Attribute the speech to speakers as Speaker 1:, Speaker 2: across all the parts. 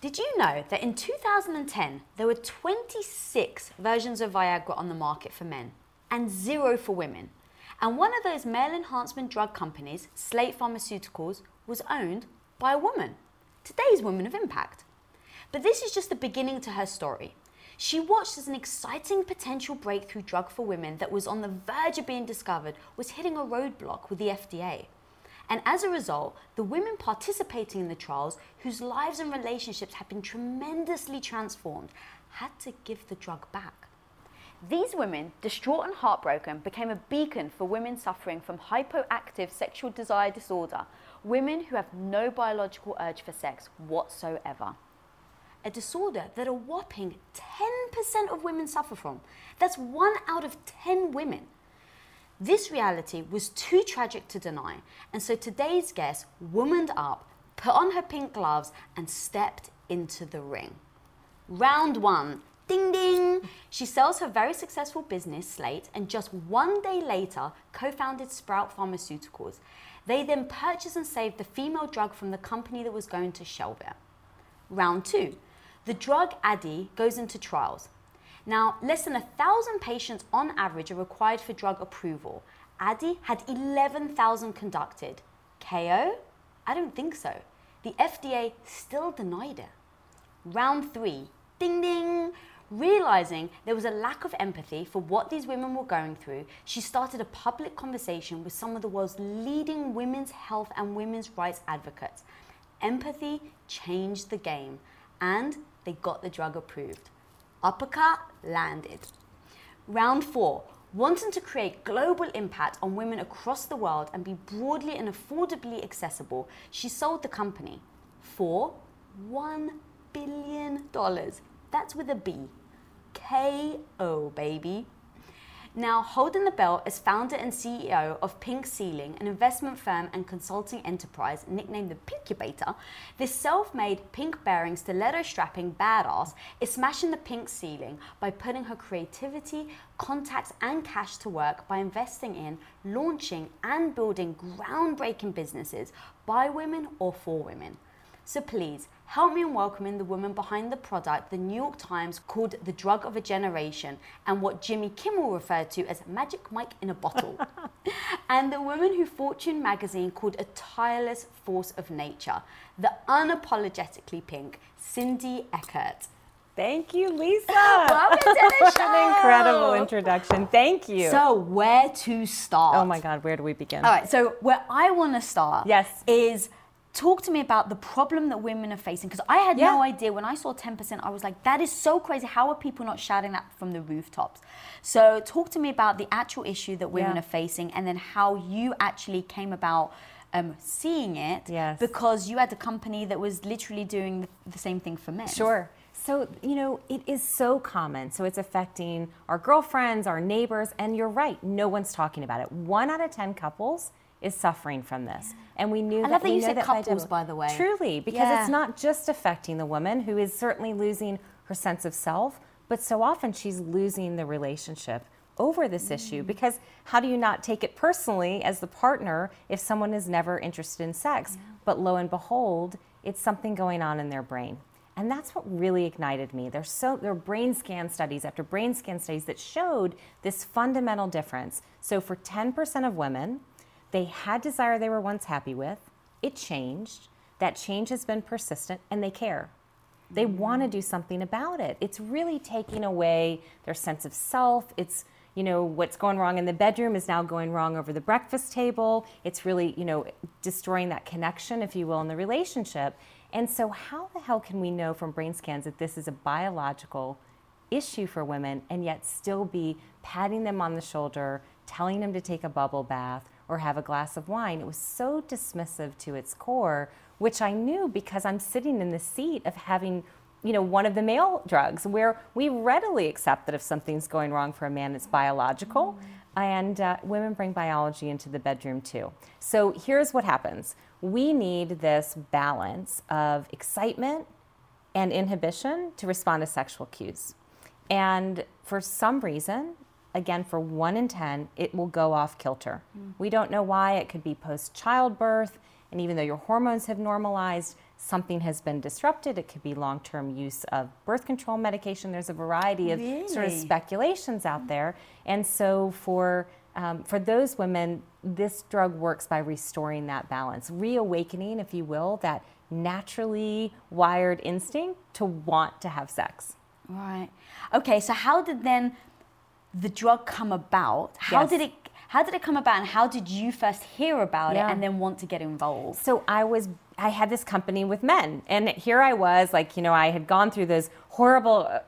Speaker 1: Did you know that in 2010 there were 26 versions of Viagra on the market for men and zero for women? And one of those male enhancement drug companies, Slate Pharmaceuticals, was owned by a woman. Today's Woman of Impact. But this is just the beginning to her story. She watched as an exciting potential breakthrough drug for women that was on the verge of being discovered was hitting a roadblock with the FDA. And as a result, the women participating in the trials, whose lives and relationships had been tremendously transformed, had to give the drug back. These women, distraught and heartbroken, became a beacon for women suffering from hypoactive sexual desire disorder, women who have no biological urge for sex whatsoever. A disorder that a whopping 10% of women suffer from. That's one out of 10 women. This reality was too tragic to deny, and so today's guest womaned up, put on her pink gloves, and stepped into the ring. Round one. Ding ding! She sells her very successful business, Slate, and just one day later co founded Sprout Pharmaceuticals. They then purchased and saved the female drug from the company that was going to shelve it. Round two. The drug Addyi goes into trials. Now, less than a thousand patients on average are required for drug approval. Addyi had 11,000 conducted. KO? I don't think so. The FDA still denied it. Round three, ding ding. Realizing there was a lack of empathy for what these women were going through, she started a public conversation with some of the world's leading women's health and women's rights advocates. Empathy changed the game, and they got the drug approved. Uppercut landed. Round four, wanting to create global impact on women across the world and be broadly and affordably accessible, she sold the company for $1 billion. That's with a B. KO, baby. Now, holding the belt as founder and CEO of Pink Ceiling, an investment firm and consulting enterprise nicknamed the Pinkubator, this self made pink bearing stiletto strapping badass is smashing the pink ceiling by putting her creativity, contacts, and cash to work by investing in, launching, and building groundbreaking businesses by women or for women. So please help me in welcoming the woman behind the product the New York Times called the drug of a generation and what Jimmy Kimmel referred to as Magic Mike in a bottle. and the woman who Fortune magazine called a tireless force of nature, the unapologetically pink Cindy Eckert.
Speaker 2: Thank you, Lisa.
Speaker 1: Welcome to the show.
Speaker 2: An incredible introduction. Thank you.
Speaker 1: So, where to start?
Speaker 2: oh my God, where do we begin?
Speaker 1: All right, so where I want to start
Speaker 2: Yes.
Speaker 1: is talk to me about the problem that women are facing because I had
Speaker 2: Yeah.
Speaker 1: no idea when I saw 10% I was like that is so crazy how are people not shouting that from the rooftops so talk to me about the actual issue that women
Speaker 2: Yeah.
Speaker 1: are facing and then how you actually came about um, seeing it
Speaker 2: Yes.
Speaker 1: because you had a company that was literally doing the, the same thing for men
Speaker 2: Sure. So, you know, it is so common. So it's affecting our girlfriends, our neighbors, and you're right, no one's talking about it. One out of 10 couples is suffering from this. And we knew
Speaker 1: I
Speaker 2: that
Speaker 1: love that you
Speaker 2: know
Speaker 1: said
Speaker 2: that
Speaker 1: couples,
Speaker 2: demo-
Speaker 1: by the way.
Speaker 2: Truly, because
Speaker 1: Yeah.
Speaker 2: it's not just affecting the woman who is certainly losing her sense of self, but so often she's losing the relationship over this mm. issue. Because how do you not take it personally as the partner if someone is never interested in sex? But lo and behold it's something going on in their brain. And that's what really ignited me. There's so there are brain scan studies after brain scan studies that showed this fundamental difference. So for 10% of women they had desire they were once happy with it changed that change has been persistent and they care they mm-hmm. want to do something about it. It's really taking away their sense of self. It's, you know, what's going wrong in the bedroom is now going wrong over the breakfast table. It's really, you know, destroying that connection, if you will, in the relationship. And so, how the hell can we know from brain scans that this is a biological issue for women and yet still be patting them on the shoulder, telling them to take a bubble bath or have a glass of wine? It was so dismissive to its core which I knew because I'm sitting in the seat of having, you know, one of the male drugs where we readily accept that if something's going wrong for a man, it's biological. And uh, women bring biology into the bedroom too. So here's what happens we need this balance of excitement and inhibition to respond to sexual cues. And for some reason, again, for one in 10, it will go off kilter. We don't know why. It could be post childbirth, And even though your hormones have normalized, something has been disrupted. It could be long term use of birth control medication. There's a variety of sort of speculations out there. And so for um, for those women, this drug works by restoring that balance, reawakening, if you will, that naturally wired instinct to want to have sex.
Speaker 1: Right. Okay, so how did then the drug come about? How
Speaker 2: Yes.
Speaker 1: did it how did it come about and how did you first hear about
Speaker 2: Yeah.
Speaker 1: it and then want to get involved?
Speaker 2: So I was, I had this company with men, and here I was, like, you know, I had gone through those horrible uh,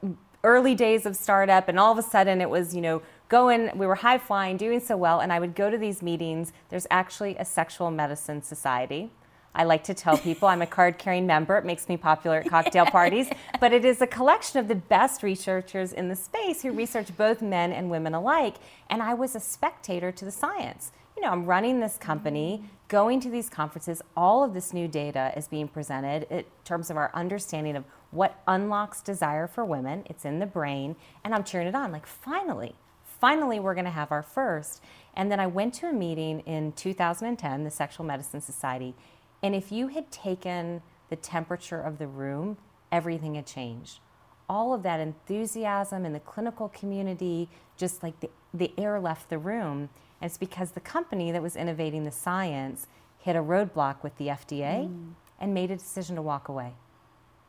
Speaker 2: early days of startup, and all of a sudden it was, you know, going, we were high flying, doing so well, and I would go to these meetings. There's actually a sexual medicine society. I like to tell people I'm a card carrying member. It makes me popular at cocktail parties. But it is a collection of the best researchers in the space who research both men and women alike. And I was a spectator to the science. You know, I'm running this company, mm-hmm. going to these conferences. All of this new data is being presented in terms of our understanding of what unlocks desire for women. It's in the brain. And I'm cheering it on. Like, finally, finally we're going to have our first and then i went to a meeting in 2010 the sexual medicine society and if you had taken the temperature of the room everything had changed all of that enthusiasm in the clinical community just like the, the air left the room and it's because the company that was innovating the science hit a roadblock with the fda mm. and made a decision to walk away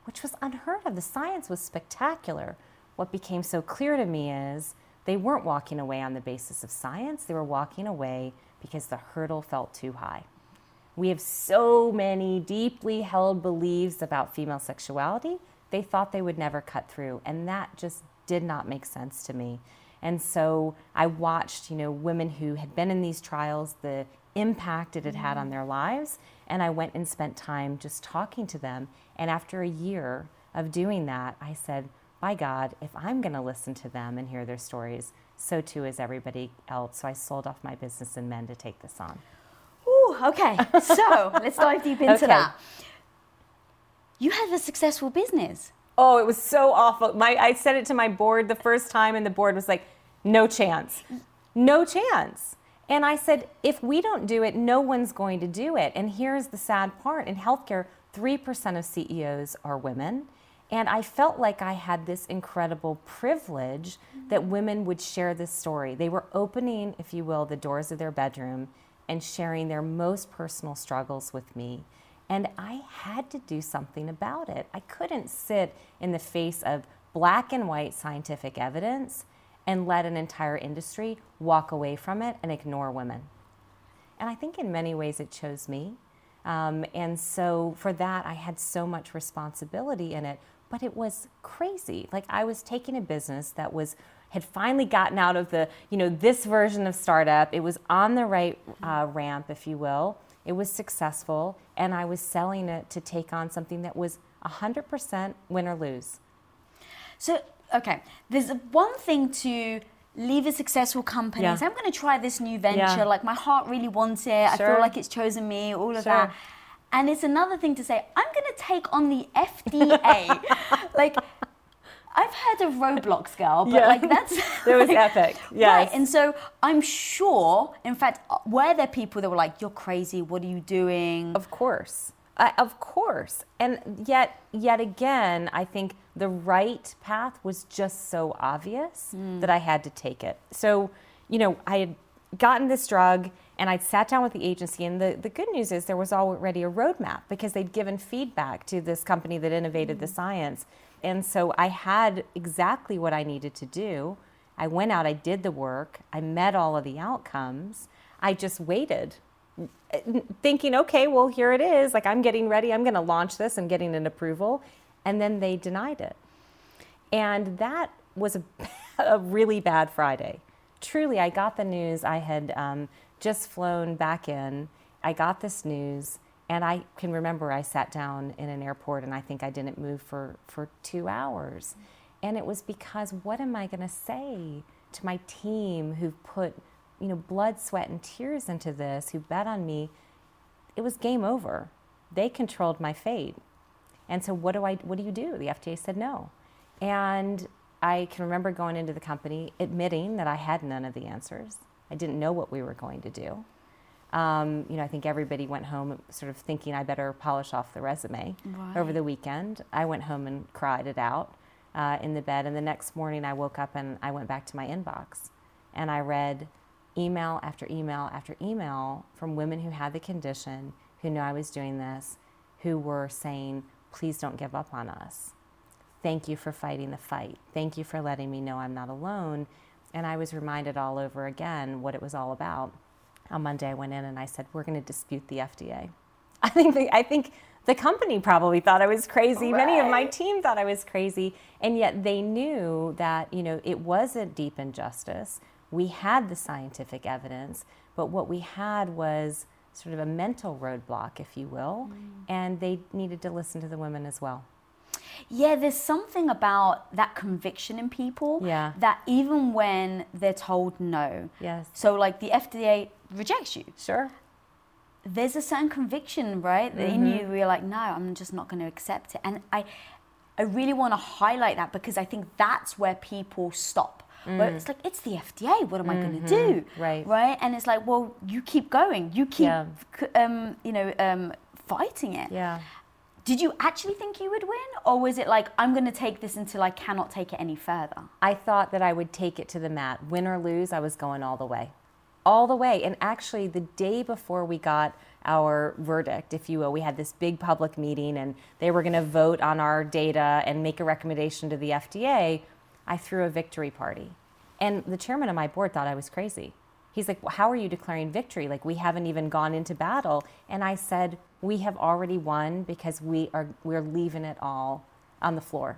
Speaker 2: which was unheard of. The science was spectacular. What became so clear to me is they weren't walking away on the basis of science, they were walking away because the hurdle felt too high. We have so many deeply held beliefs about female sexuality, they thought they would never cut through. And that just did not make sense to me. And so I watched, you know, women who had been in these trials, the impact it had had on mm. their lives, and I went and spent time just talking to them. And after a year of doing that, I said, by God, if I'm going to listen to them and hear their stories, so too is everybody else. So I sold off my business and men to take this on.
Speaker 1: Okay. So let's dive deep into
Speaker 2: Okay.
Speaker 1: that. You have a successful business.
Speaker 2: Oh, it was so awful. My, I said it to my board the first time, and the board was like, no chance. No chance. And I said, if we don't do it, no one's going to do it. And here's the sad part in healthcare, 3% of CEOs are women. And I felt like I had this incredible privilege that women would share this story. They were opening, if you will, the doors of their bedroom and sharing their most personal struggles with me. And I had to do something about it. I couldn't sit in the face of black and white scientific evidence and let an entire industry walk away from it and ignore women. And I think in many ways it chose me. Um, and so for that, I had so much responsibility in it. But it was crazy. Like I was taking a business that was had finally gotten out of the you know this version of startup. It was on the right uh, ramp, if you will. It was successful, and I was selling it to take on something that was 100% win or lose.
Speaker 1: So, okay, there's one thing to leave a successful company.
Speaker 2: Yeah.
Speaker 1: say, I'm going to try this new venture.
Speaker 2: Yeah.
Speaker 1: Like my heart really wants it. I feel like it's chosen me. All of
Speaker 2: Sure.
Speaker 1: that. And it's another thing to say, I'm going to take on the FDA. like, I've heard of roadblocks, girl, but
Speaker 2: Yeah.
Speaker 1: like that's
Speaker 2: It was
Speaker 1: like-
Speaker 2: epic,
Speaker 1: Right, and so I'm sure, in fact, uh, were there people that were like, "You're crazy. What are you doing?"
Speaker 2: Of course. I, of course. And yet, yet again, I think the right path was just so obvious that I had to take it. So, you know, I had gotten this drug and I'd sat down with the agency. And the, the good news is there was already a roadmap because they'd given feedback to this company that innovated the science. And so I had exactly what I needed to do. I went out, I did the work, I met all of the outcomes. I just waited thinking, okay, well, here it is. Like, I'm getting ready. I'm going to launch this. I'm getting an approval. And then they denied it. And that was a, a really bad Friday. Truly, I got the news. I had um, just flown back in. I got this news. And I can remember I sat down in an airport and I think I didn't move for, for two hours. And it was because what am I going to say to my team who've put you know, blood, sweat, and tears into this, who bet on me, it was game over. They controlled my fate. And so what do I what do you do? The FDA said no. And I can remember going into the company admitting that I had none of the answers. I didn't know what we were going to do. Um, you know, I think everybody went home sort of thinking I better polish off the resume
Speaker 1: Right.
Speaker 2: over the weekend. I went home and cried it out uh, in the bed. And the next morning, I woke up and I went back to my inbox and I read email after email after email from women who had the condition, who knew I was doing this, who were saying, please don't give up on us. Thank you for fighting the fight. Thank you for letting me know I'm not alone. And I was reminded all over again what it was all about. On Monday, I went in and I said, We're going to dispute the FDA. I think the, I think the company probably thought I was crazy. Many of my team thought I was crazy, and yet they knew that you know it was a deep injustice. We had the scientific evidence, but what we had was sort of a mental roadblock, if you will, mm. and they needed to listen to the women as well.
Speaker 1: Yeah, there's something about that conviction in people.
Speaker 2: Yeah.
Speaker 1: That even when they're told no.
Speaker 2: Yes.
Speaker 1: So like the FDA rejects you.
Speaker 2: Sure.
Speaker 1: There's a certain conviction, right, that in you where you're like, no, I'm just not going to accept it. And I, I really want to highlight that because I think that's where people stop. Where it's like it's the FDA. What am I going to do?
Speaker 2: Right.
Speaker 1: Right. And it's like, well, you keep going. You keep,
Speaker 2: Yeah.
Speaker 1: um, you know, um, fighting it.
Speaker 2: Yeah.
Speaker 1: Did you actually think you would win, or was it like I'm going to take this until I cannot take it any further?
Speaker 2: I thought that I would take it to the mat. Win or lose, I was going all the way. All the way. And actually, the day before we got our verdict, if you will, we had this big public meeting and they were going to vote on our data and make a recommendation to the FDA. I threw a victory party. And the chairman of my board thought I was crazy. He's like, well, How are you declaring victory? Like, we haven't even gone into battle. And I said, We have already won because we are, we're leaving it all on the floor.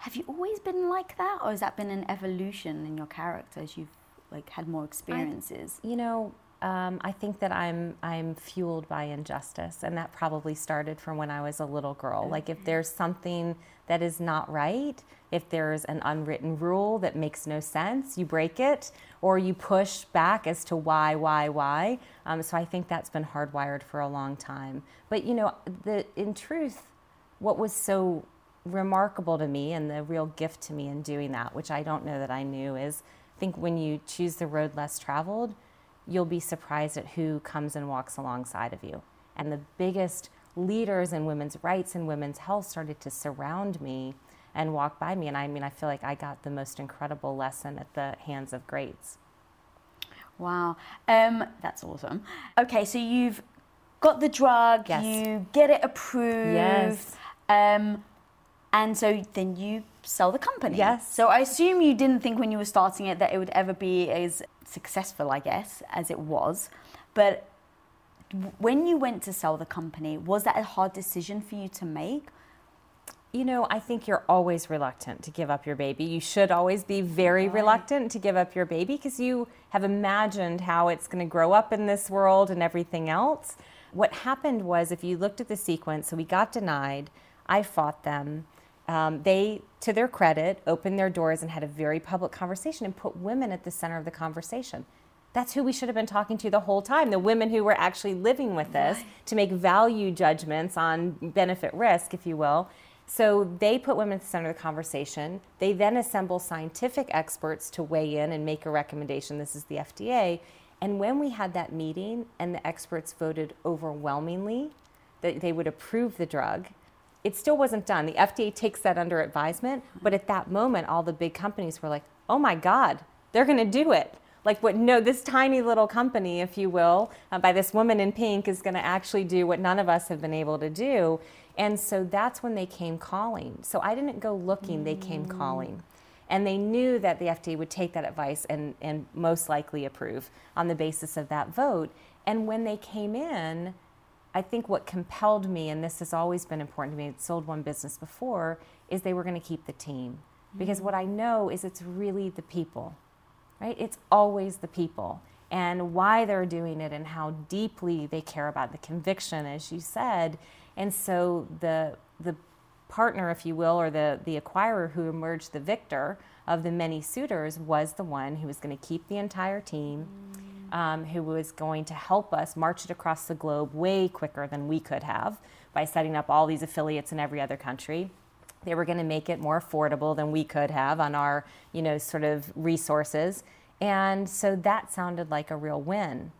Speaker 1: Have you always been like that, or has that been an evolution in your character as you've like had more experiences?
Speaker 2: You know, um, I think that I'm I'm fueled by injustice, and that probably started from when I was a little girl. Like if there's something that is not right, if there's an unwritten rule that makes no sense, you break it or you push back as to why, why, why. Um, so I think that's been hardwired for a long time. But you know, the in truth, what was so remarkable to me and the real gift to me in doing that, which I don't know that I knew, is I think when you choose the road less traveled, you'll be surprised at who comes and walks alongside of you. And the biggest leaders in women's rights and women's health started to surround me and walk by me. And I mean, I feel like I got the most incredible lesson at the hands of greats.
Speaker 1: Wow, um, that's awesome. Okay, so you've got the drug,
Speaker 2: Yes.
Speaker 1: you get it approved,
Speaker 2: Yes.
Speaker 1: um, and so then you sell the company.
Speaker 2: Yes.
Speaker 1: So I assume you didn't think when you were starting it that it would ever be as successful, I guess, as it was. But when you went to sell the company, was that a hard decision for you to make?
Speaker 2: You know, I think you're always reluctant to give up your baby. You should always be very reluctant to give up your baby because you have imagined how it's going to grow up in this world and everything else. What happened was, if you looked at the sequence, so we got denied, I fought them. Um, they, to their credit, opened their doors and had a very public conversation and put women at the center of the conversation. That's who we should have been talking to the whole time the women who were actually living with this to make value judgments on benefit risk, if you will. So they put women at the center of the conversation. They then assemble scientific experts to weigh in and make a recommendation. This is the FDA. And when we had that meeting and the experts voted overwhelmingly that they would approve the drug, it still wasn't done. The FDA takes that under advisement, but at that moment, all the big companies were like, oh my God, they're going to do it. Like, what, no, this tiny little company, if you will, uh, by this woman in pink, is going to actually do what none of us have been able to do. And so that's when they came calling. So I didn't go looking, they came calling. And they knew that the FDA would take that advice and, and most likely approve on the basis of that vote. And when they came in, I think what compelled me, and this has always been important to me, I'd sold one business before, is they were going to keep the team. Because what I know is it's really the people, right? It's always the people and why they're doing it and how deeply they care about the conviction, as you said. And so the, the partner, if you will, or the, the acquirer who emerged the victor of the many suitors was the one who was going to keep the entire team, um, who was going to help us march it across the globe way quicker than we could have by setting up all these affiliates in every other country. They were going to make it more affordable than we could have on our, you know, sort of resources. And so that sounded like a real win.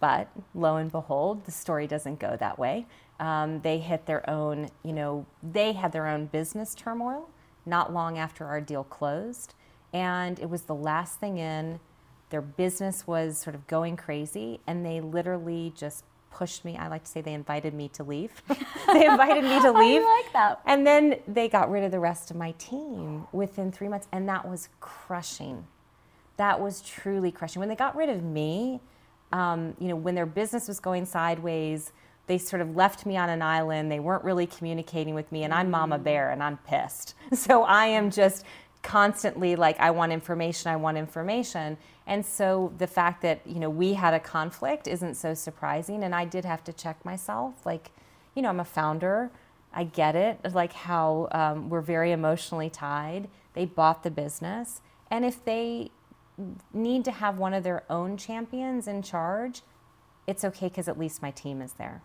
Speaker 2: But lo and behold, the story doesn't go that way. Um, they hit their own, you know, they had their own business turmoil not long after our deal closed. And it was the last thing in. Their business was sort of going crazy, and they literally just pushed me. I like to say they invited me to leave. they invited me to leave.
Speaker 1: I like that.
Speaker 2: And then they got rid of the rest of my team within three months, and that was crushing. That was truly crushing. When they got rid of me, um, you know, when their business was going sideways, they sort of left me on an island. They weren't really communicating with me, and I'm Mama Bear, and I'm pissed. So I am just constantly like, I want information, I want information. And so the fact that, you know, we had a conflict isn't so surprising. And I did have to check myself. Like, you know, I'm a founder. I get it, like how um, we're very emotionally tied. They bought the business. And if they need to have one of their own champions in charge, it's okay because at least my team is there.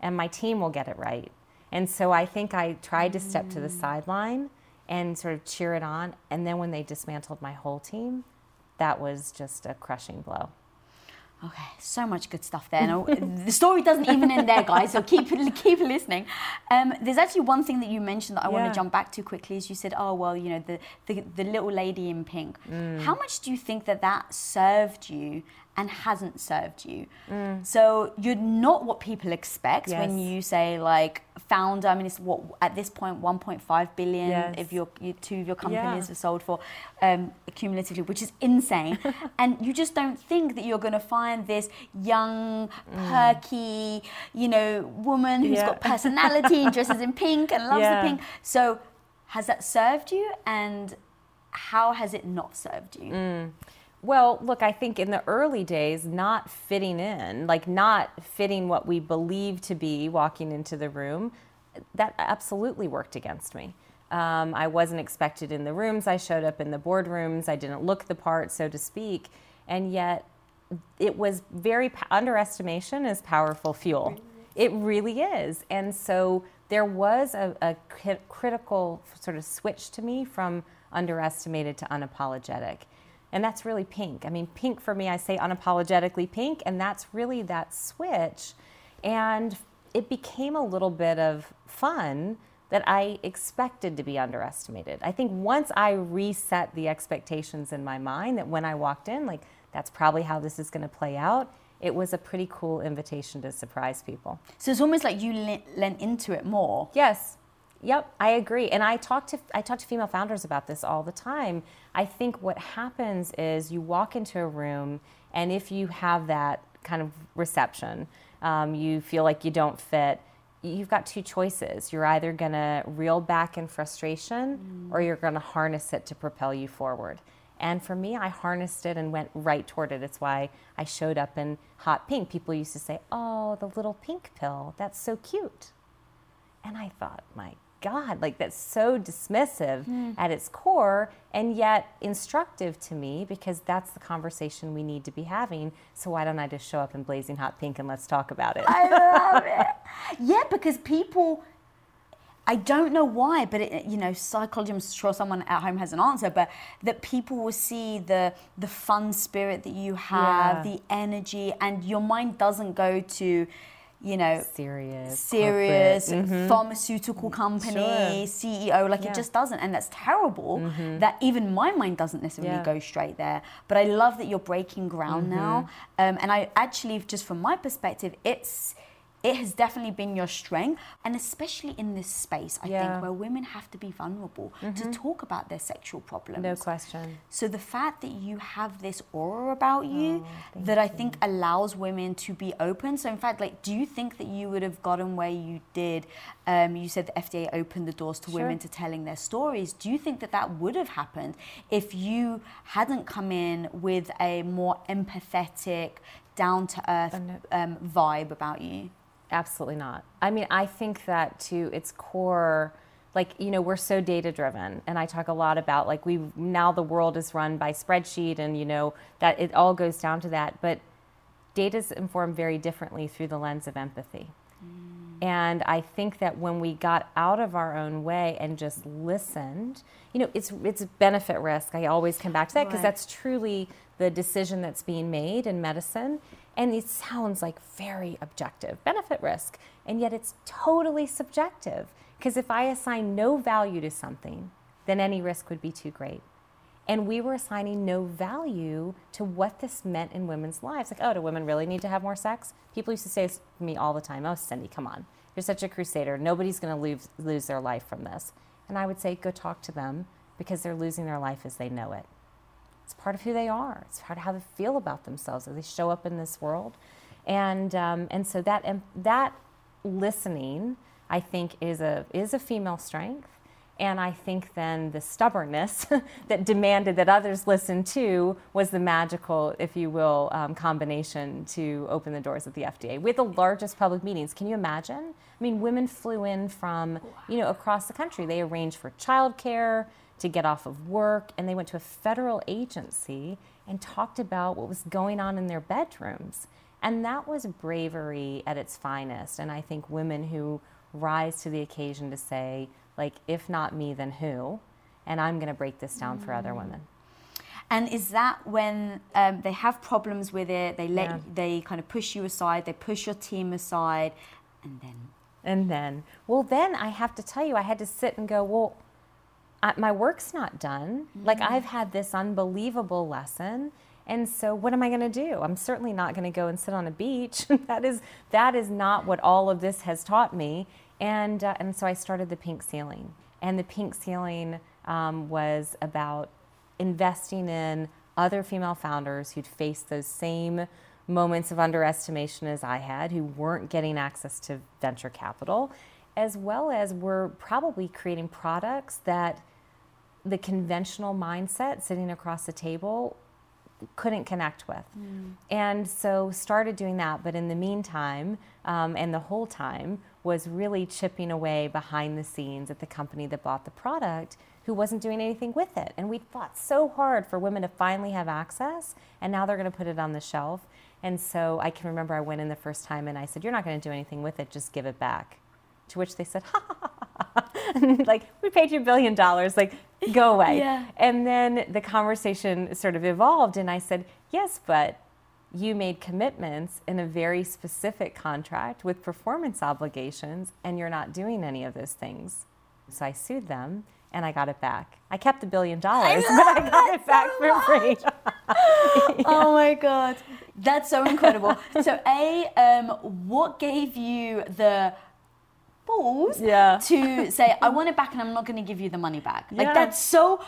Speaker 2: And my team will get it right. And so I think I tried to step to the sideline and sort of cheer it on. And then when they dismantled my whole team, that was just a crushing blow.
Speaker 1: Okay, so much good stuff there. The story doesn't even end there, guys. So keep keep listening. Um, there's actually one thing that you mentioned that I want to jump back to quickly. Is you said, oh well, you know, the the, the little lady in pink.
Speaker 2: Mm.
Speaker 1: How much do you think that that served you and hasn't served you?
Speaker 2: Mm.
Speaker 1: So you're not what people expect when you say like founder. I mean, it's what at this point 1.5 billion
Speaker 2: Yes.
Speaker 1: if your, your two of your companies
Speaker 2: Yeah.
Speaker 1: are sold for um, cumulatively, which is insane. and you just don't think that you're going to find this young, perky, you know, woman who's
Speaker 2: Yeah.
Speaker 1: got personality and dresses in pink and loves
Speaker 2: Yeah.
Speaker 1: the pink. So, has that served you, and how has it not served you?
Speaker 2: Mm. Well, look, I think in the early days, not fitting in, like not fitting what we believe to be walking into the room, that absolutely worked against me. Um, I wasn't expected in the rooms. I showed up in the boardrooms. I didn't look the part, so to speak. And yet, it was very underestimation is powerful fuel. It really is. And so there was a, a critical sort of switch to me from underestimated to unapologetic. And that's really pink. I mean, pink for me, I say unapologetically pink, and that's really that switch. And it became a little bit of fun that I expected to be underestimated. I think once I reset the expectations in my mind that when I walked in, like, that's probably how this is going to play out, it was a pretty cool invitation to surprise people.
Speaker 1: So it's almost like you le- lent into it more.
Speaker 2: Yes. Yep, I agree. And I talk to I talk to female founders about this all the time. I think what happens is you walk into a room and if you have that kind of reception, um, you feel like you don't fit, you've got two choices. You're either going to reel back in frustration or you're going to harness it to propel you forward. And for me, I harnessed it and went right toward it. It's why I showed up in hot pink. People used to say, Oh, the little pink pill, that's so cute. And I thought, my God, like that's so dismissive hmm. at its core and yet instructive to me because that's the conversation we need to be having. So why don't I just show up in blazing hot pink and let's talk about it?
Speaker 1: I love it. Yeah, because people, I don't know why, but it, you know, psychology. I'm sure someone at home has an answer, but that people will see the the fun spirit that you have,
Speaker 2: Yeah.
Speaker 1: the energy, and your mind doesn't go to, you know,
Speaker 2: Serious.
Speaker 1: serious.
Speaker 2: Mhm.
Speaker 1: pharmaceutical company CEO. Like
Speaker 2: Yeah.
Speaker 1: it just doesn't, and that's terrible. That even my mind doesn't necessarily
Speaker 2: Yeah.
Speaker 1: go straight there. But I love that you're breaking ground now, um, and I actually, just from my perspective, it's. It has definitely been your strength, and especially in this space, I
Speaker 2: Yeah.
Speaker 1: think, where women have to be vulnerable to talk about their sexual problems.
Speaker 2: No question.
Speaker 1: So the fact that you have this aura about you
Speaker 2: Oh,
Speaker 1: that I think allows women to be open. So in fact, like, do you think that you would have gotten where you did? Um, you said the FDA opened the doors to
Speaker 2: Sure.
Speaker 1: women to telling their stories. Do you think that that would have happened if you hadn't come in with a more empathetic, down to earth um, vibe about you?
Speaker 2: Absolutely not. I mean, I think that to its core, like, you know, we're so data driven. And I talk a lot about, like, we now the world is run by spreadsheet and, you know, that it all goes down to that. But data is informed very differently through the lens of empathy. Mm. And I think that when we got out of our own way and just listened, you know, it's it's benefit risk. I always come back to that because
Speaker 1: Right.
Speaker 2: that's truly the decision that's being made in medicine. And it sounds like very objective benefit risk. And yet it's totally subjective. Because if I assign no value to something, then any risk would be too great. And we were assigning no value to what this meant in women's lives. Like, oh, do women really need to have more sex? People used to say this to me all the time, oh, Cindy, come on. You're such a crusader. Nobody's going to lose, lose their life from this. And I would say, go talk to them because they're losing their life as they know it. It's part of who they are. It's part of how they feel about themselves as they show up in this world. And, um, and so that, that listening, I think, is a, is a female strength. And I think then the stubbornness that demanded that others listen to was the magical, if you will, um, combination to open the doors of the FDA. We had the largest public meetings. Can you imagine? I mean, women flew in from, you know, across the country. They arranged for childcare, to get off of work, and they went to a federal agency and talked about what was going on in their bedrooms. And that was bravery at its finest. And I think women who rise to the occasion to say, like, if not me, then who? And I'm going to break this down for other women.
Speaker 1: And is that when um, they have problems with it? They let
Speaker 2: Yeah.
Speaker 1: they kind of push you aside. They push your team aside, and then
Speaker 2: And then, well, then I have to tell you, I had to sit and go, well, I, my work's not done. Like, I've had this unbelievable lesson. And so, what am I going to do? I'm certainly not going to go and sit on a beach. that is that is not what all of this has taught me. And uh, and so I started the Pink Ceiling, and the Pink Ceiling um, was about investing in other female founders who'd faced those same moments of underestimation as I had, who weren't getting access to venture capital, as well as were probably creating products that the conventional mindset sitting across the table couldn't connect with. And so started doing that. But in the meantime, um, and the whole time, was really chipping away behind the scenes at the company that bought the product who wasn't doing anything with it. And we fought so hard for women to finally have access, and now they're going to put it on the shelf. And so I can remember I went in the first time and I said, You're not going to do anything with it, just give it back. To which they said, ha ha ha. like, we paid you a billion dollars, like, go away.
Speaker 1: Yeah.
Speaker 2: And then the conversation sort of evolved, and I said, Yes, but you made commitments in a very specific contract with performance obligations, and you're not doing any of those things. So I sued them and I got it back. I kept the billion dollars, but I got it back for free.
Speaker 1: Oh my god, that's so incredible. so, a, um, what gave you the balls
Speaker 2: Yeah.
Speaker 1: to say I want it back and I'm not going to give you the money back? Like
Speaker 2: Yeah.
Speaker 1: that's so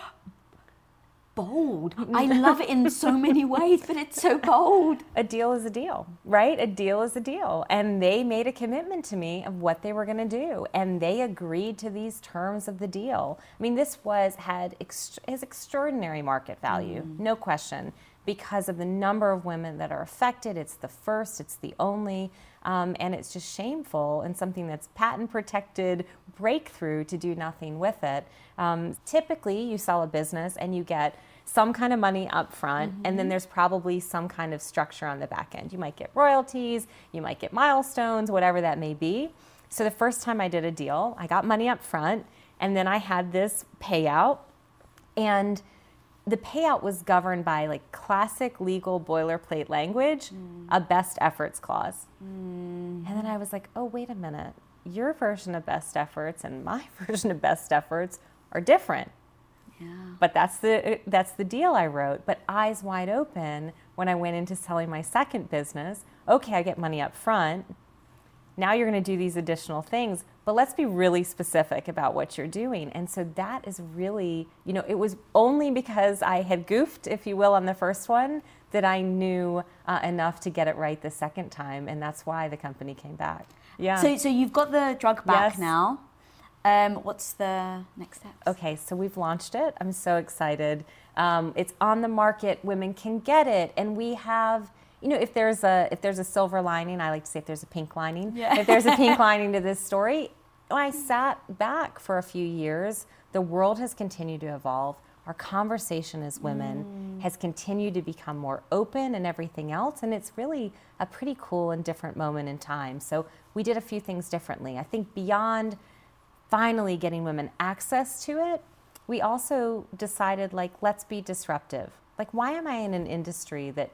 Speaker 1: bold. I love it in so many ways, but it's so bold.
Speaker 2: a deal is a deal, right? A deal is a deal. And they made a commitment to me of what they were going to do. And they agreed to these terms of the deal. I mean, this was, had ex- has extraordinary market value, mm. no question, because of the number of women that are affected. It's the first, it's the only. Um, and it's just shameful and something that's patent protected breakthrough to do nothing with it. Um, typically, you sell a business and you get some kind of money up front, and then there's probably some kind of structure on the back end. You might get royalties, you might get milestones, whatever that may be. So the first time I did a deal, I got money up front, and then I had this payout, and the payout was governed by like classic legal boilerplate language, mm. a best efforts clause. Mm. And then I was like, oh, wait a minute. Your version of best efforts and my version of best efforts are different.
Speaker 1: Yeah.
Speaker 2: But that's the that's the deal I wrote. But eyes wide open when I went into selling my second business. Okay, I get money up front. Now you're going to do these additional things, but let's be really specific about what you're doing. And so that is really, you know, it was only because I had goofed, if you will, on the first one that I knew uh, enough to get it right the second time, and that's why the company came back. Yeah.
Speaker 1: So, so you've got the drug back
Speaker 2: Yes.
Speaker 1: now. Um, what's the next step?
Speaker 2: Okay, so we've launched it. I'm so excited. Um, it's on the market. Women can get it, and we have. You know, if there's a if there's a silver lining, I like to say if there's a pink lining.
Speaker 1: Yeah.
Speaker 2: If there's a pink lining to this story, when I sat back for a few years, the world has continued to evolve. Our conversation as women mm. has continued to become more open and everything else. And it's really a pretty cool and different moment in time. So we did a few things differently. I think beyond finally getting women access to it, we also decided like, let's be disruptive. Like, why am I in an industry that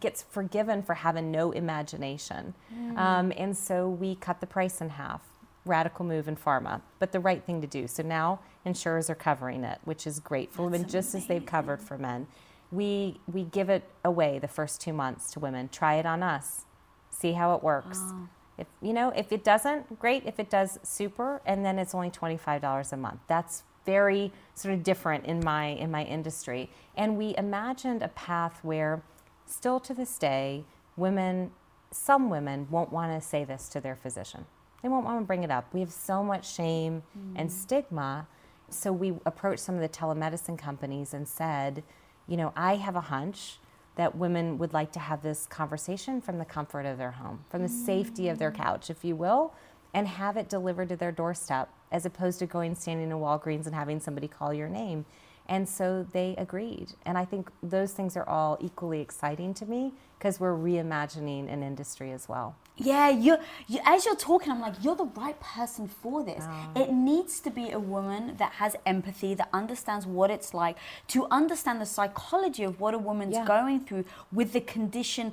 Speaker 2: gets forgiven for having no imagination? Mm. Um, and so we cut the price in half. Radical move in pharma, but the right thing to do. So now insurers are covering it, which is great for That's women, just as they've covered for men. We we give it away the first two months to women. Try it on us, see how it works. Oh. If you know, if it doesn't, great. If it does, super. And then it's only twenty five dollars a month. That's very sort of different in my in my industry. And we imagined a path where, still to this day, women, some women won't want to say this to their physician. They won't want to bring it up. We have so much shame mm. and stigma. So we approached some of the telemedicine companies and said, you know, I have a hunch that women would like to have this conversation from the comfort of their home, from the safety of their mm. couch, if you will, and have it delivered to their doorstep as opposed to going standing in Walgreens and having somebody call your name. And so they agreed. And I think those things are all equally exciting to me because we're reimagining an industry as well.
Speaker 1: Yeah, you, you as you're talking, I'm like, you're the right person for this. Oh. It needs to be a woman that has empathy, that understands what it's like, to understand the psychology of what a woman's yeah. going through with the condition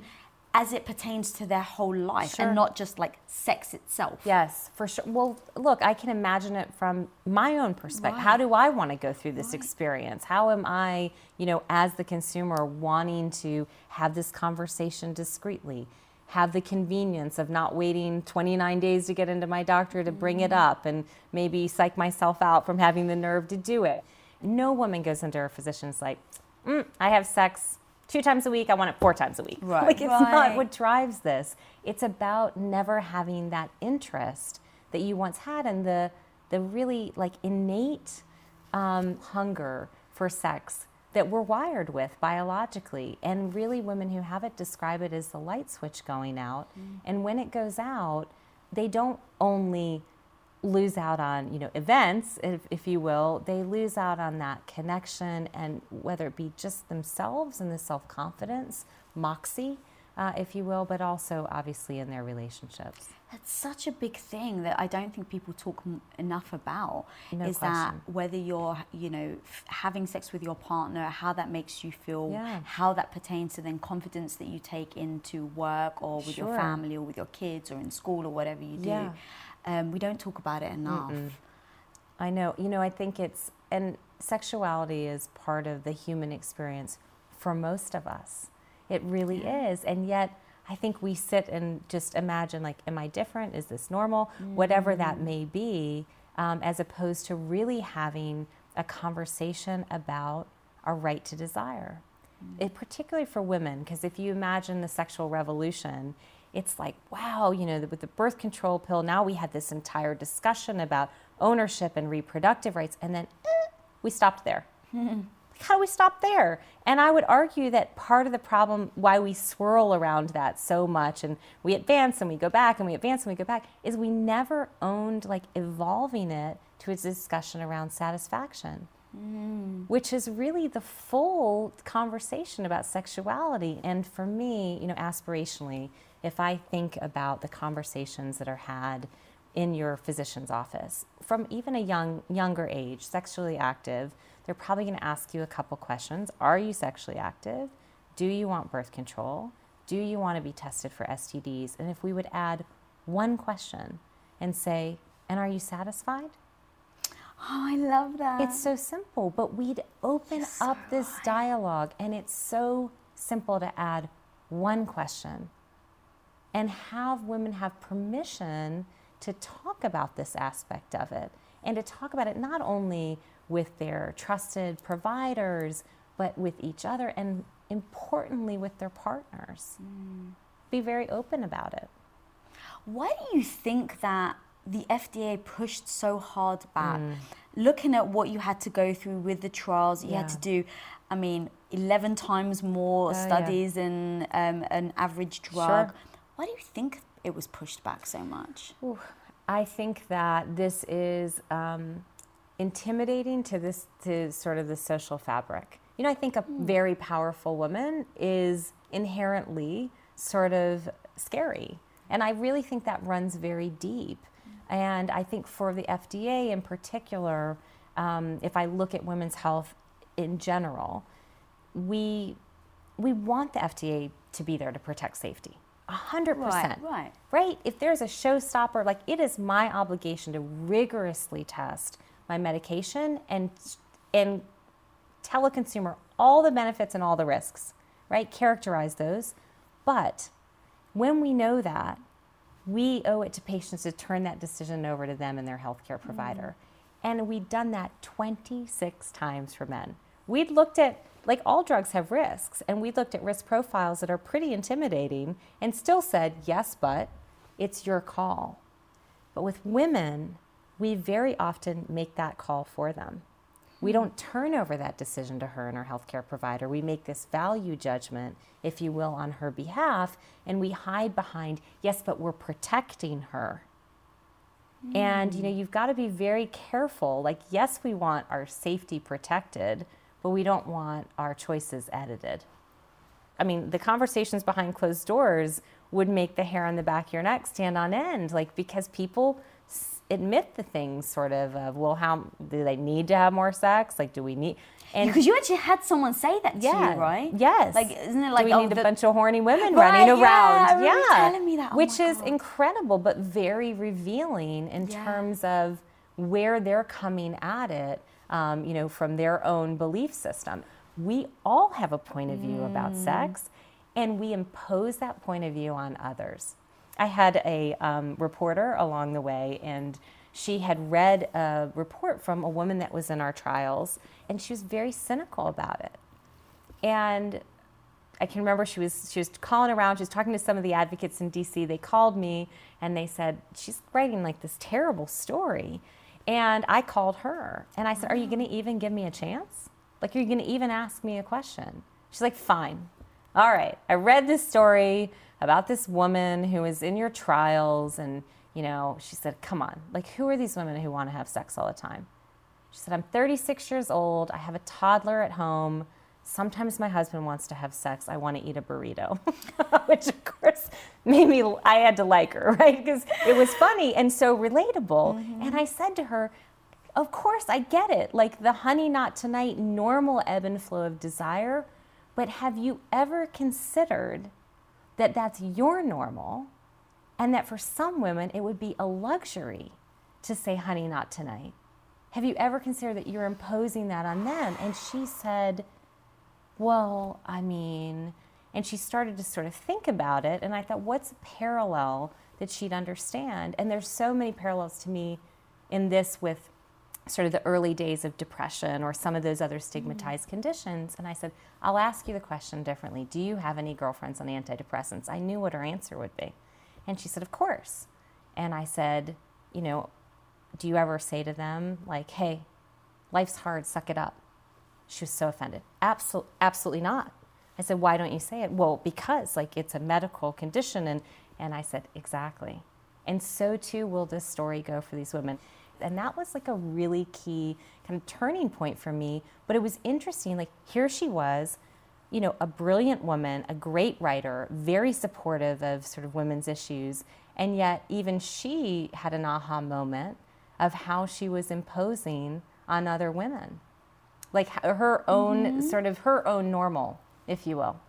Speaker 1: as it pertains to their whole life sure. and not just like sex itself.
Speaker 2: Yes, for sure. Well, look, I can imagine it from my own perspective. Right. How do I want to go through this right. experience? How am I, you know, as the consumer wanting to have this conversation discreetly? Have the convenience of not waiting 29 days to get into my doctor to bring mm-hmm. it up and maybe psych myself out from having the nerve to do it. No woman goes into her physician's like, mm, I have sex two times a week, I want it four times a week. Right. Like it's right. not what drives this. It's about never having that interest that you once had and the the really like innate um, hunger for sex that we're wired with biologically. And really, women who have it describe it as the light switch going out. Mm. And when it goes out, they don't only lose out on you know events if, if you will they lose out on that connection and whether it be just themselves and the self-confidence moxie uh, if you will but also obviously in their relationships
Speaker 1: that's such a big thing that I don't think people talk m- enough about. No is question. that whether you're, you know, f- having sex with your partner, how that makes you feel, yeah. how that pertains to then confidence that you take into work or with sure. your family or with your kids or in school or whatever you do. Yeah. Um, we don't talk about it enough. Mm-mm.
Speaker 2: I know. You know, I think it's, and sexuality is part of the human experience for most of us. It really yeah. is. And yet, I think we sit and just imagine, like, am I different? Is this normal? Mm. Whatever that may be, um, as opposed to really having a conversation about our right to desire. Mm. It, particularly for women, because if you imagine the sexual revolution, it's like, wow, you know, with the birth control pill, now we had this entire discussion about ownership and reproductive rights, and then eh, we stopped there. How do we stop there? And I would argue that part of the problem why we swirl around that so much and we advance and we go back and we advance and we go back is we never owned like evolving it to a discussion around satisfaction. Mm. Which is really the full conversation about sexuality. And for me, you know, aspirationally, if I think about the conversations that are had in your physician's office from even a young younger age, sexually active, they're probably going to ask you a couple questions. Are you sexually active? Do you want birth control? Do you want to be tested for STDs? And if we would add one question and say, and are you satisfied?
Speaker 1: Oh, I love that.
Speaker 2: It's so simple, but we'd open You're up this right. dialogue, and it's so simple to add one question and have women have permission to talk about this aspect of it and to talk about it not only with their trusted providers, but with each other and importantly with their partners. Mm. Be very open about it.
Speaker 1: Why do you think that the FDA pushed so hard back? Mm. Looking at what you had to go through with the trials, you yeah. had to do, I mean, 11 times more oh, studies yeah. than um, an average drug. Sure why do you think it was pushed back so much?
Speaker 2: Ooh, I think that this is um, intimidating to this to sort of the social fabric. You know, I think a very powerful woman is inherently sort of scary. And I really think that runs very deep. And I think for the FDA in particular, um, if I look at women's health in general, we, we want the FDA to be there to protect safety. A hundred percent.
Speaker 1: right.
Speaker 2: Right? If there's a showstopper, like it is my obligation to rigorously test my medication and and tell a consumer all the benefits and all the risks, right? Characterize those. But when we know that, we owe it to patients to turn that decision over to them and their healthcare mm-hmm. provider. And we've done that 26 times for men. We'd looked at, like all drugs have risks, and we looked at risk profiles that are pretty intimidating and still said, yes, but it's your call. But with women, we very often make that call for them. We hmm. don't turn over that decision to her and her healthcare provider. We make this value judgment, if you will, on her behalf, and we hide behind, yes, but we're protecting her. And you hmm. know, you've got to be very careful. Like, yes, we want our safety protected, but we don't want our choices edited. I mean, the conversations behind closed doors would make the hair on the back of your neck stand on end, like because people admit the things sort of of, well, how do they need to have more sex? Like, do we need? And
Speaker 1: Because you actually had someone say that to
Speaker 2: yeah,
Speaker 1: you, right?
Speaker 2: Yes.
Speaker 1: Like, isn't it like
Speaker 2: do we
Speaker 1: oh,
Speaker 2: need a bunch of horny women
Speaker 1: Right,
Speaker 2: running
Speaker 1: yeah,
Speaker 2: around?
Speaker 1: Remember you telling me that. Oh
Speaker 2: which is
Speaker 1: God.
Speaker 2: incredible, but very revealing in
Speaker 1: Yeah.
Speaker 2: terms of where they're coming at it. Um, you know, from their own belief system. We all have a point of view
Speaker 1: Mm.
Speaker 2: about sex, and we impose that point of view on others. I had a um, reporter along the way, and she had read a report from a woman that was in our trials, and she was very cynical about it. And I can remember she was she was calling around. She was talking to some of the advocates in DC. They called me and they said she's writing like this terrible story. And I called her and I said, "Are you mm-hmm. going to even give me a chance? Like, are you going to even ask me a question?" She's like, "Fine, all right. I read this story about this woman who was in your trials, and you know, she said, "Come on, like, who are these women who want to have sex all the time?" She said, I'm 36 years old. I have a toddler at home. Sometimes my husband wants to have sex. I want to eat a burrito, which of course made me, I had to like her, right? Because it was funny and so relatable. Mm-hmm. And I said to her, Of course, I get it. Like the honey, not tonight, normal ebb and flow of desire. But have you ever considered that that's your normal and that for some women it would be a luxury to say, honey, not tonight? Have you ever considered that you're imposing that on them? And she said, Well, I mean, and she started to sort of think about it. And I thought, what's a parallel that she'd understand? And there's so many parallels to me in this with sort of the early days of depression or some of those other mm-hmm. stigmatized conditions. And I said, I'll ask you the question differently. Do you have any girlfriends on antidepressants? I knew what her answer would be. And she said, Of course. And I said, You know, do you ever say to them, like, hey, life's hard, suck it up? She was so offended. Absolutely, absolutely not. I said, why don't you say it? Well, because like it's a medical condition. And, and I said, exactly. And so too will this story go for these women. And that was like a really key kind of turning point for me. But it was interesting. Like, here she was, you know, a brilliant woman, a great writer, very supportive of sort of women's issues. And yet, even she had an aha moment of how she was imposing on other women. Like her own, sort of her own normal, if you will.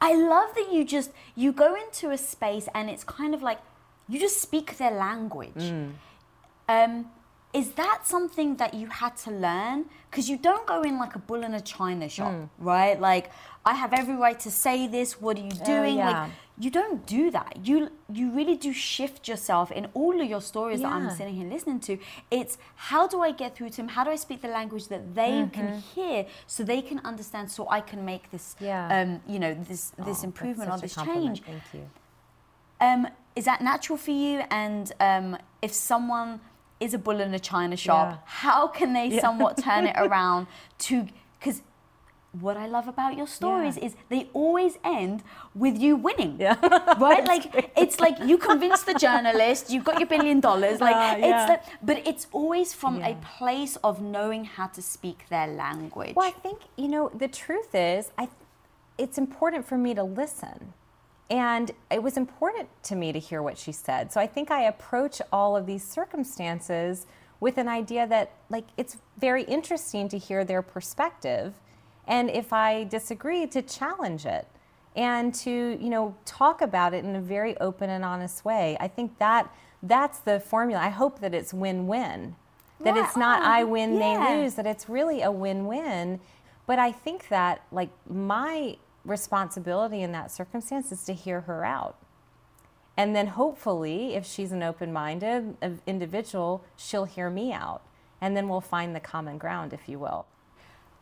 Speaker 1: I love that you just you go into a space and it's kind of like you just speak their language.
Speaker 2: Mm.
Speaker 1: Um, is that something that you had to learn? Because you don't go in like a bull in a china shop,
Speaker 2: Mm.
Speaker 1: right? Like I have every right to say this. What are you doing?
Speaker 2: Oh, yeah.
Speaker 1: Like you don't do that. You you really do shift yourself in all of your stories that I'm sitting here listening to. It's how do I get through to them? How do I speak the language that they can hear so they can understand? So I can make this,
Speaker 2: Mm-hmm. Yeah.
Speaker 1: um, you know, this
Speaker 2: Oh,
Speaker 1: this improvement or this change.
Speaker 2: Thank you.
Speaker 1: Um, is that natural for you? And um, if someone is a bull in a china shop,
Speaker 2: Yeah.
Speaker 1: how can they somewhat turn it around to? Because what I love about your stories
Speaker 2: Yeah.
Speaker 1: is they always end with you winning.
Speaker 2: Yeah.
Speaker 1: Right? like it's like you convinced the journalist, you've got your billion dollars. Like
Speaker 2: ah,
Speaker 1: it's
Speaker 2: yeah.
Speaker 1: like, but it's always from a place of knowing how to speak their language.
Speaker 2: Well, I think you know the truth is, I, it's important for me to listen, and it was important to me to hear what she said. So I think I approach all of these circumstances with an idea that, like, it's very interesting to hear their perspective, and if I disagree, to challenge it and to you know talk about it in a very open and honest way. I think that that's the formula. I hope that it's win-win. That
Speaker 1: Right.
Speaker 2: it's not I win,
Speaker 1: yeah.
Speaker 2: they lose, that it's really a win-win. But I think that like my responsibility in that circumstance is to hear her out. And then hopefully, if she's an open minded individual, she'll hear me out. And then we'll find the common ground, if you will.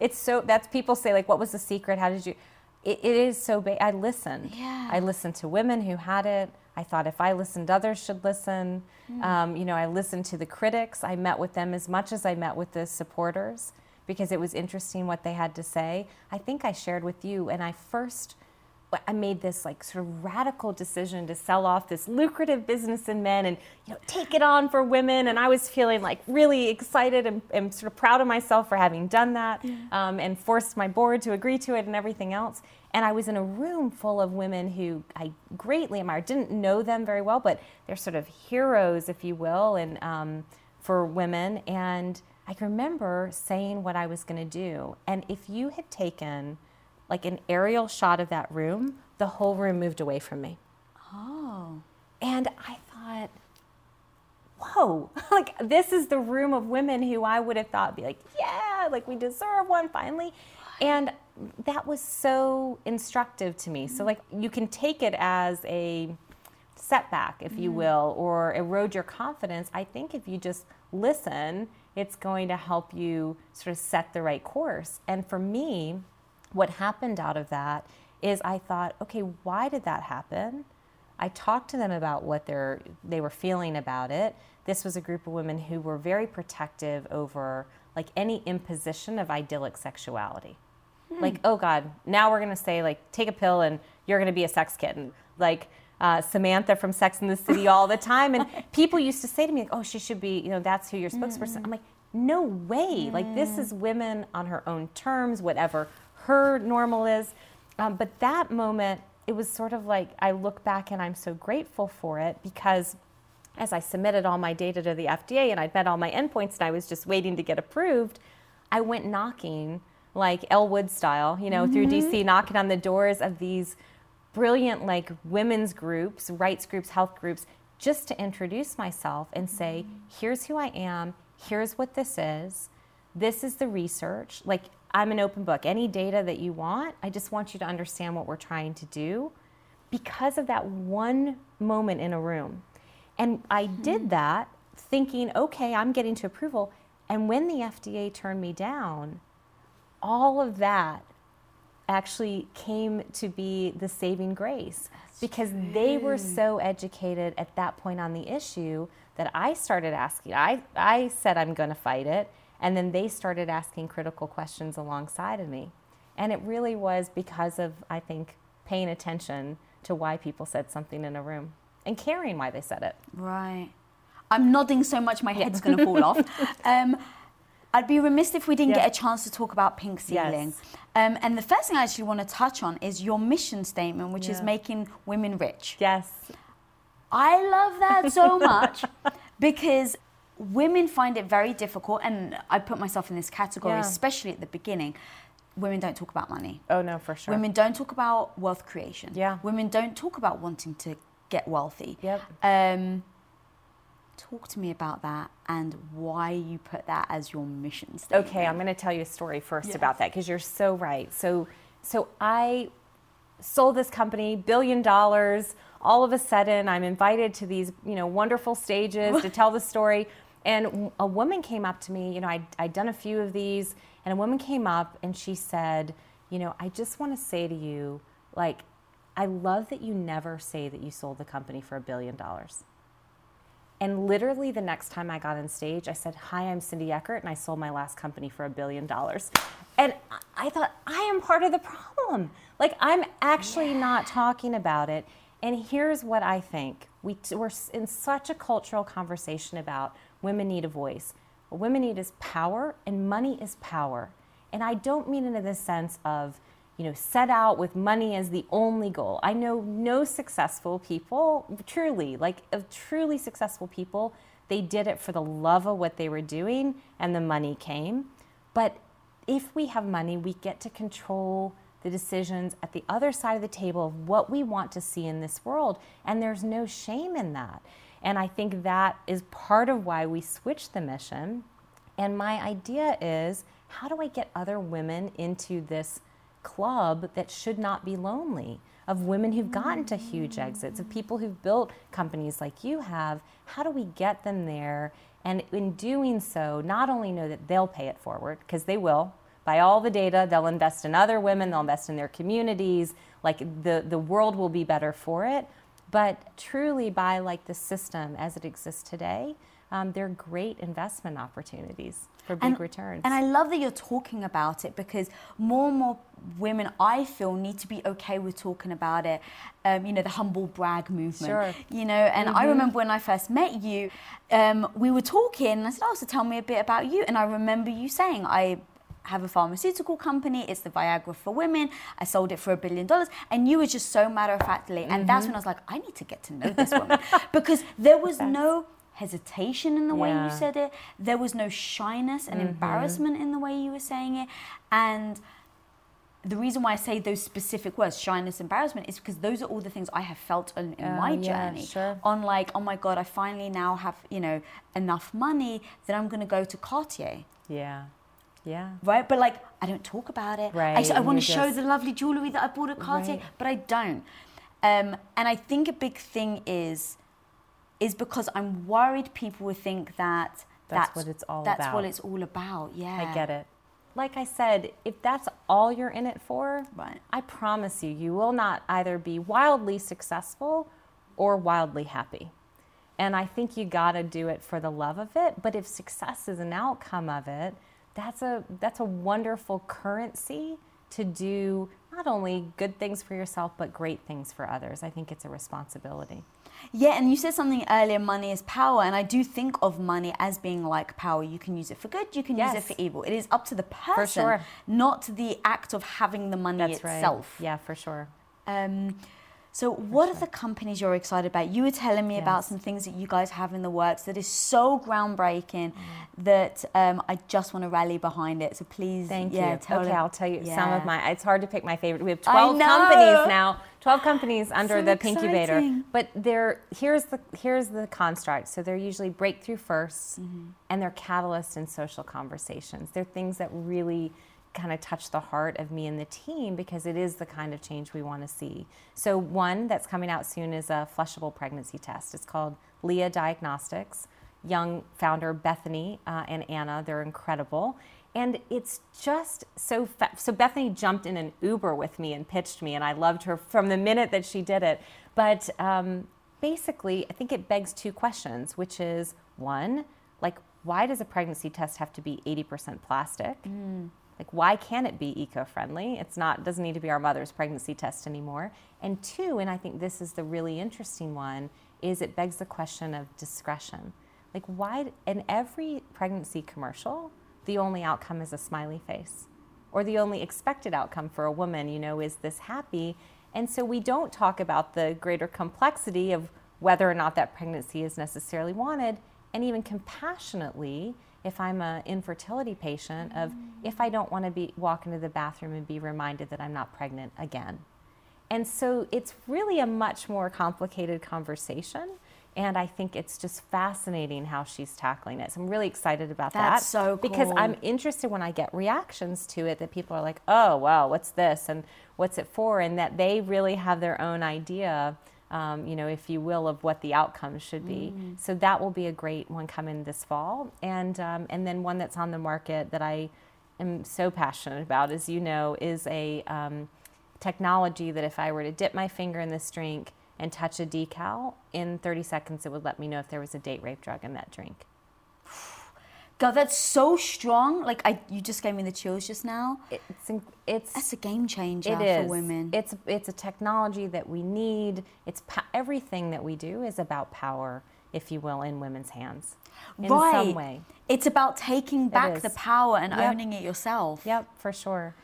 Speaker 2: It's so, that's people say, like, what was the secret? How did you? It, it is so, ba- I listened.
Speaker 1: Yeah.
Speaker 2: I listened to women who had it. I thought if I listened, others should listen. Um, you know, I listened to the critics. I met with them as much as I met with the supporters because it was interesting what they had to say. I think I shared with you, and I first I made this like sort of radical decision to sell off this lucrative business in men and you know take it on for women. And I was feeling like really excited and, and sort of proud of myself for having done that um, and forced my board to agree to it and everything else. And I was in a room full of women who I greatly admired. Didn't know them very well but they're sort of heroes if you will and um, for women. And I remember saying what I was going to do and if you had taken like an aerial shot of that room, the whole room moved away from me.
Speaker 1: oh.
Speaker 2: And I thought, whoa, like this is the room of women who I would have thought be like, yeah, like we deserve one finally. And that was so instructive to me. So, mm-hmm. like, you can take it as a setback, if you mm-hmm. will, or erode your confidence. I think if you just listen, it's going to help you sort of set the right course. And for me, what happened out of that is I thought, okay, why did that happen? I talked to them about what they're, they were feeling about it. This was a group of women who were very protective over like any imposition of idyllic sexuality. Hmm. Like, oh God, now we're gonna say like, take a pill and you're gonna be a sex kitten. Like uh, Samantha from Sex in the City all the time. And people used to say to me, like, oh, she should be, you know, that's who your spokesperson. I'm like, no way. Like this is women on her own terms, whatever her normal is. Um, but that moment, it was sort of like I look back and I'm so grateful for it because as I submitted all my data to the FDA and I'd met all my endpoints and I was just waiting to get approved, I went knocking like Elle Woods style, you know, through DC, knocking on the doors of these brilliant like women's groups, rights groups, health groups, just to introduce myself and say, here's who I am, here's what this is, this is the research. Like I'm an open book. Any data that you want, I just want you to understand what we're trying to do because of that one moment in a room. And I hmm. did that thinking, okay, I'm getting to approval. And when the FDA turned me down, all of that actually came to be the saving grace because they were so educated at that point on the issue that I started asking. I, I said I'm going to fight it, and then they started asking critical questions alongside of me. And it really was because of, I think, paying attention to why people said something in a room and caring why they said it.
Speaker 1: Right. I'm nodding so much my head's going to fall off. Um, I'd be remiss if we didn't
Speaker 2: Yes.
Speaker 1: get a chance to talk about pink ceiling.
Speaker 2: Yes.
Speaker 1: Um, and the first thing I actually want to touch on is your mission statement, which is making women rich.
Speaker 2: Yes.
Speaker 1: I love that so much because women find it very difficult, and I put myself in this category,
Speaker 2: Yeah.
Speaker 1: especially at the beginning. Women don't talk about money.
Speaker 2: Oh, no, for sure.
Speaker 1: Women don't talk about wealth creation.
Speaker 2: Yeah.
Speaker 1: Women don't talk about wanting to get wealthy.
Speaker 2: Yep.
Speaker 1: Um, talk to me about that and why you put that as your mission statement.
Speaker 2: Okay, I'm going to tell you a story first
Speaker 1: Yes.
Speaker 2: about that because you're so right. So, so I sold this company, billion dollars. All of a sudden, I'm invited to these, you know, wonderful stages to tell the story. And a woman came up to me. You know, I'd, I'd done a few of these, and a woman came up and she said, you know, I just want to say to you, like, I love that you never say that you sold the company for a billion dollars. And literally the next time I got on stage, I said, Hi, I'm Cindy Eckert, and I sold my last company for a billion dollars. And I thought, I am part of the problem. Like, I'm actually yeah. not talking about it. And here's what I think we we're in such a cultural conversation about women need a voice. What women need is power, and money is power. And I don't mean it in the sense of, you know, set out with money as the only goal. I know no successful people, truly, like of truly successful people, they did it for the love of what they were doing and the money came. But if we have money, we get to control the decisions at the other side of the table of what we want to see in this world. And there's no shame in that. And I think that is part of why we switched the mission. And my idea is how do I get other women into this club that should not be lonely? Of women who've gotten to huge exits, of people who've built companies like you have. How do we get them there? And in doing so, not only know that they'll pay it forward, because they will, by all the data, they'll invest in other women, they'll invest in their communities, like the, the world will be better for it. But truly, by like the system as it exists today, um, they're great investment opportunities for big
Speaker 1: and,
Speaker 2: returns.
Speaker 1: And I love that you're talking about it because more and more women, I feel, need to be okay with talking about it. Um, you know, the humble brag movement.
Speaker 2: Sure.
Speaker 1: You know, and mm-hmm. I remember when I first met you, um, we were talking, and I said, "Oh, so tell me a bit about you." And I remember you saying, "I." have a pharmaceutical company. It's the Viagra for women. I sold it for a billion dollars. And you were just so matter of factly. And mm-hmm. that's when I was like, I need to get to know this woman. because there was no hesitation in the way you said it. There was no shyness and mm-hmm. embarrassment in the way you were saying it. And the reason why I say those specific words, shyness, embarrassment, is because those are all the things I have felt in, in uh, my journey.
Speaker 2: Yeah, sure.
Speaker 1: On like, oh my God, I finally now have, you know, enough money that I'm going to go to Cartier.
Speaker 2: Yeah. Yeah.
Speaker 1: Right? But like, I don't talk about it.
Speaker 2: Right.
Speaker 1: I, I want to show the lovely jewelry that I bought at Cartier, right. but I don't. Um, and I think a big thing is is because I'm worried people will think that
Speaker 2: that's, that's what it's all
Speaker 1: that's
Speaker 2: about.
Speaker 1: That's what it's all about. Yeah.
Speaker 2: I get it. Like I said, if that's all you're in it for,
Speaker 1: right.
Speaker 2: I promise you, you will not either be wildly successful or wildly happy. And I think you got to do it for the love of it. But if success is an outcome of it, that's a that's a wonderful currency to do not only good things for yourself but great things for others. I think it's a responsibility.
Speaker 1: Yeah, and you said something earlier money is power, and I do think of money as being like power. You can use it for good, you can yes. use it for evil. It is up to the person,
Speaker 2: sure.
Speaker 1: not the act of having the money
Speaker 2: That's
Speaker 1: itself.
Speaker 2: Right. Yeah, for sure.
Speaker 1: Um, so, what sure. are the companies you're excited about? You were telling me yes. about some things that you guys have in the works that is so groundbreaking mm. that um, I just want to rally behind it. So, please,
Speaker 2: thank
Speaker 1: yeah,
Speaker 2: you. Okay,
Speaker 1: them.
Speaker 2: I'll tell you yeah. some of my. It's hard to pick my favorite. We have 12 companies now. 12 companies under
Speaker 1: so
Speaker 2: the
Speaker 1: Pinkubator.
Speaker 2: But they're here's the here's the construct. So they're usually breakthrough 1st mm-hmm. and they're catalysts in social conversations. They're things that really kind of touch the heart of me and the team because it is the kind of change we want to see. So, one that's coming out soon is a flushable pregnancy test. It's called Lia Diagnostics. Young founder Bethany uh, and Anna, they're incredible. And it's just so fa- so. Bethany jumped in an Uber with me and pitched me, and I loved her from the minute that she did it. But um, basically, I think it begs two questions, which is one, like, why does a pregnancy test have to be 80% plastic? Mm. Like, why can't it be eco-friendly? It's not doesn't need to be our mother's pregnancy test anymore. And two, and I think this is the really interesting one, is it begs the question of discretion. Like, why in every pregnancy commercial, the only outcome is a smiley face, or the only expected outcome for a woman, you know, is this happy. And so we don't talk about the greater complexity of whether or not that pregnancy is necessarily wanted, and even compassionately if I'm an infertility patient of mm. if I don't want to be walk into the bathroom and be reminded that I'm not pregnant again. And so it's really a much more complicated conversation. And I think it's just fascinating how she's tackling it. So I'm really excited about
Speaker 1: That's
Speaker 2: that.
Speaker 1: so
Speaker 2: cool. Because I'm interested when I get reactions to it that people are like, oh, wow, what's this? And what's it for? And that they really have their own idea um, you know, if you will, of what the outcome should be. Mm. So that will be a great one coming this fall, and um, and then one that's on the market that I am so passionate about, as you know, is a um, technology that if I were to dip my finger in this drink, and touch a decal, in 30 seconds it would let me know if there was a date rape drug in that drink.
Speaker 1: God, that's so strong. Like I, you just gave me the chills just now.
Speaker 2: It's it's
Speaker 1: That's a game changer
Speaker 2: it
Speaker 1: for women.
Speaker 2: It's it's a technology that we need. It's everything that we do is about power, if you will, in women's hands, in
Speaker 1: right.
Speaker 2: some way.
Speaker 1: It's about taking back the power and
Speaker 2: Yep.
Speaker 1: owning it yourself.
Speaker 2: Yep, for sure.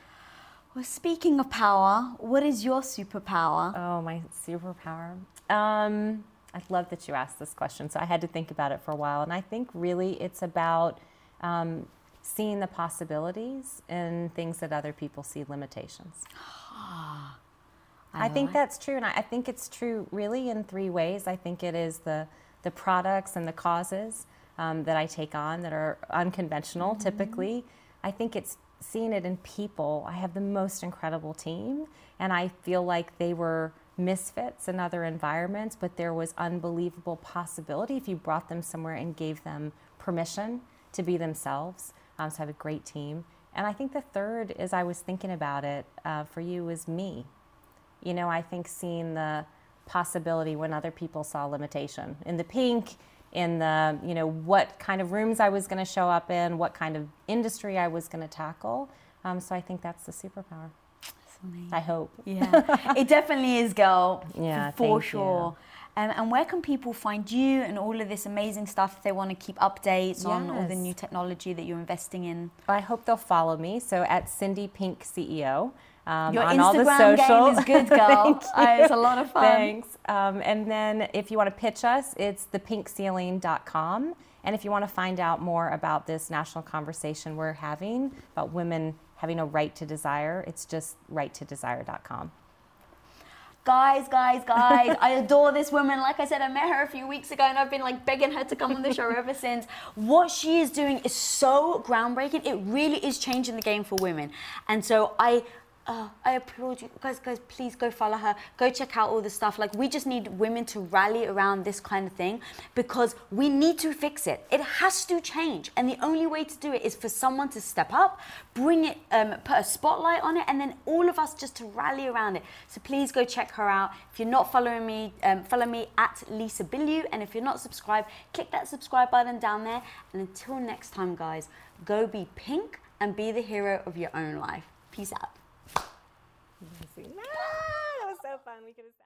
Speaker 1: Well, speaking of power, what is your superpower?
Speaker 2: Oh, my superpower. Um, I love that you asked this question. So I had to think about it for a while. And I think really it's about um, seeing the possibilities in things that other people see limitations. I, think
Speaker 1: like-
Speaker 2: that's true. And I, I think it's true really in three ways. I think it is the, the products and the causes um, that I take on that are unconventional typically. I think it's seeing it in people. I have the most incredible team, and I feel like they were misfits in other environments, but there was unbelievable possibility if you brought them somewhere and gave them permission to be themselves. Um, so I have a great team. And I think the third, as I was thinking about it uh, for you, was me. You know, I think seeing the possibility when other people saw limitation in the pink, in the, you know, what kind of rooms I was going to show up in, what kind of industry I was going to tackle. Um, so I think that's the superpower. I hope.
Speaker 1: Yeah, it definitely is, girl.
Speaker 2: Yeah,
Speaker 1: for sure. Um, and where can people find you and all of this amazing stuff if they want to keep updates on all the new technology that you're investing in?
Speaker 2: I hope they'll follow me. So at Cindy Pink CEO. Um,
Speaker 1: Your
Speaker 2: on all the
Speaker 1: Instagram game is good, girl. Uh, it's a lot of fun.
Speaker 2: Thanks. Um, and then if you want to pitch us, it's thepinkceiling.com. And if you want to find out more about this national conversation we're having about women having a right to desire, it's just righttodesire.com.
Speaker 1: Guys, guys, guys, I adore this woman. Like I said, I met her a few weeks ago and I've been like begging her to come on the show ever since. What she is doing is so groundbreaking. It really is changing the game for women. And so I uh, I applaud you guys. Guys, please go follow her. Go check out all the stuff. Like we just need women to rally around this kind of thing because we need to fix it. It has to change, and the only way to do it is for someone to step up, bring it, um, put a spotlight on it, and then all of us just to rally around it. So please go check her out. If you're not following me, um, follow me at Lisa Bilyeu, and if you're not subscribed, click that subscribe button down there. And until next time, guys, go be pink and be the hero of your own life. Peace out.
Speaker 2: That was so fun. We could have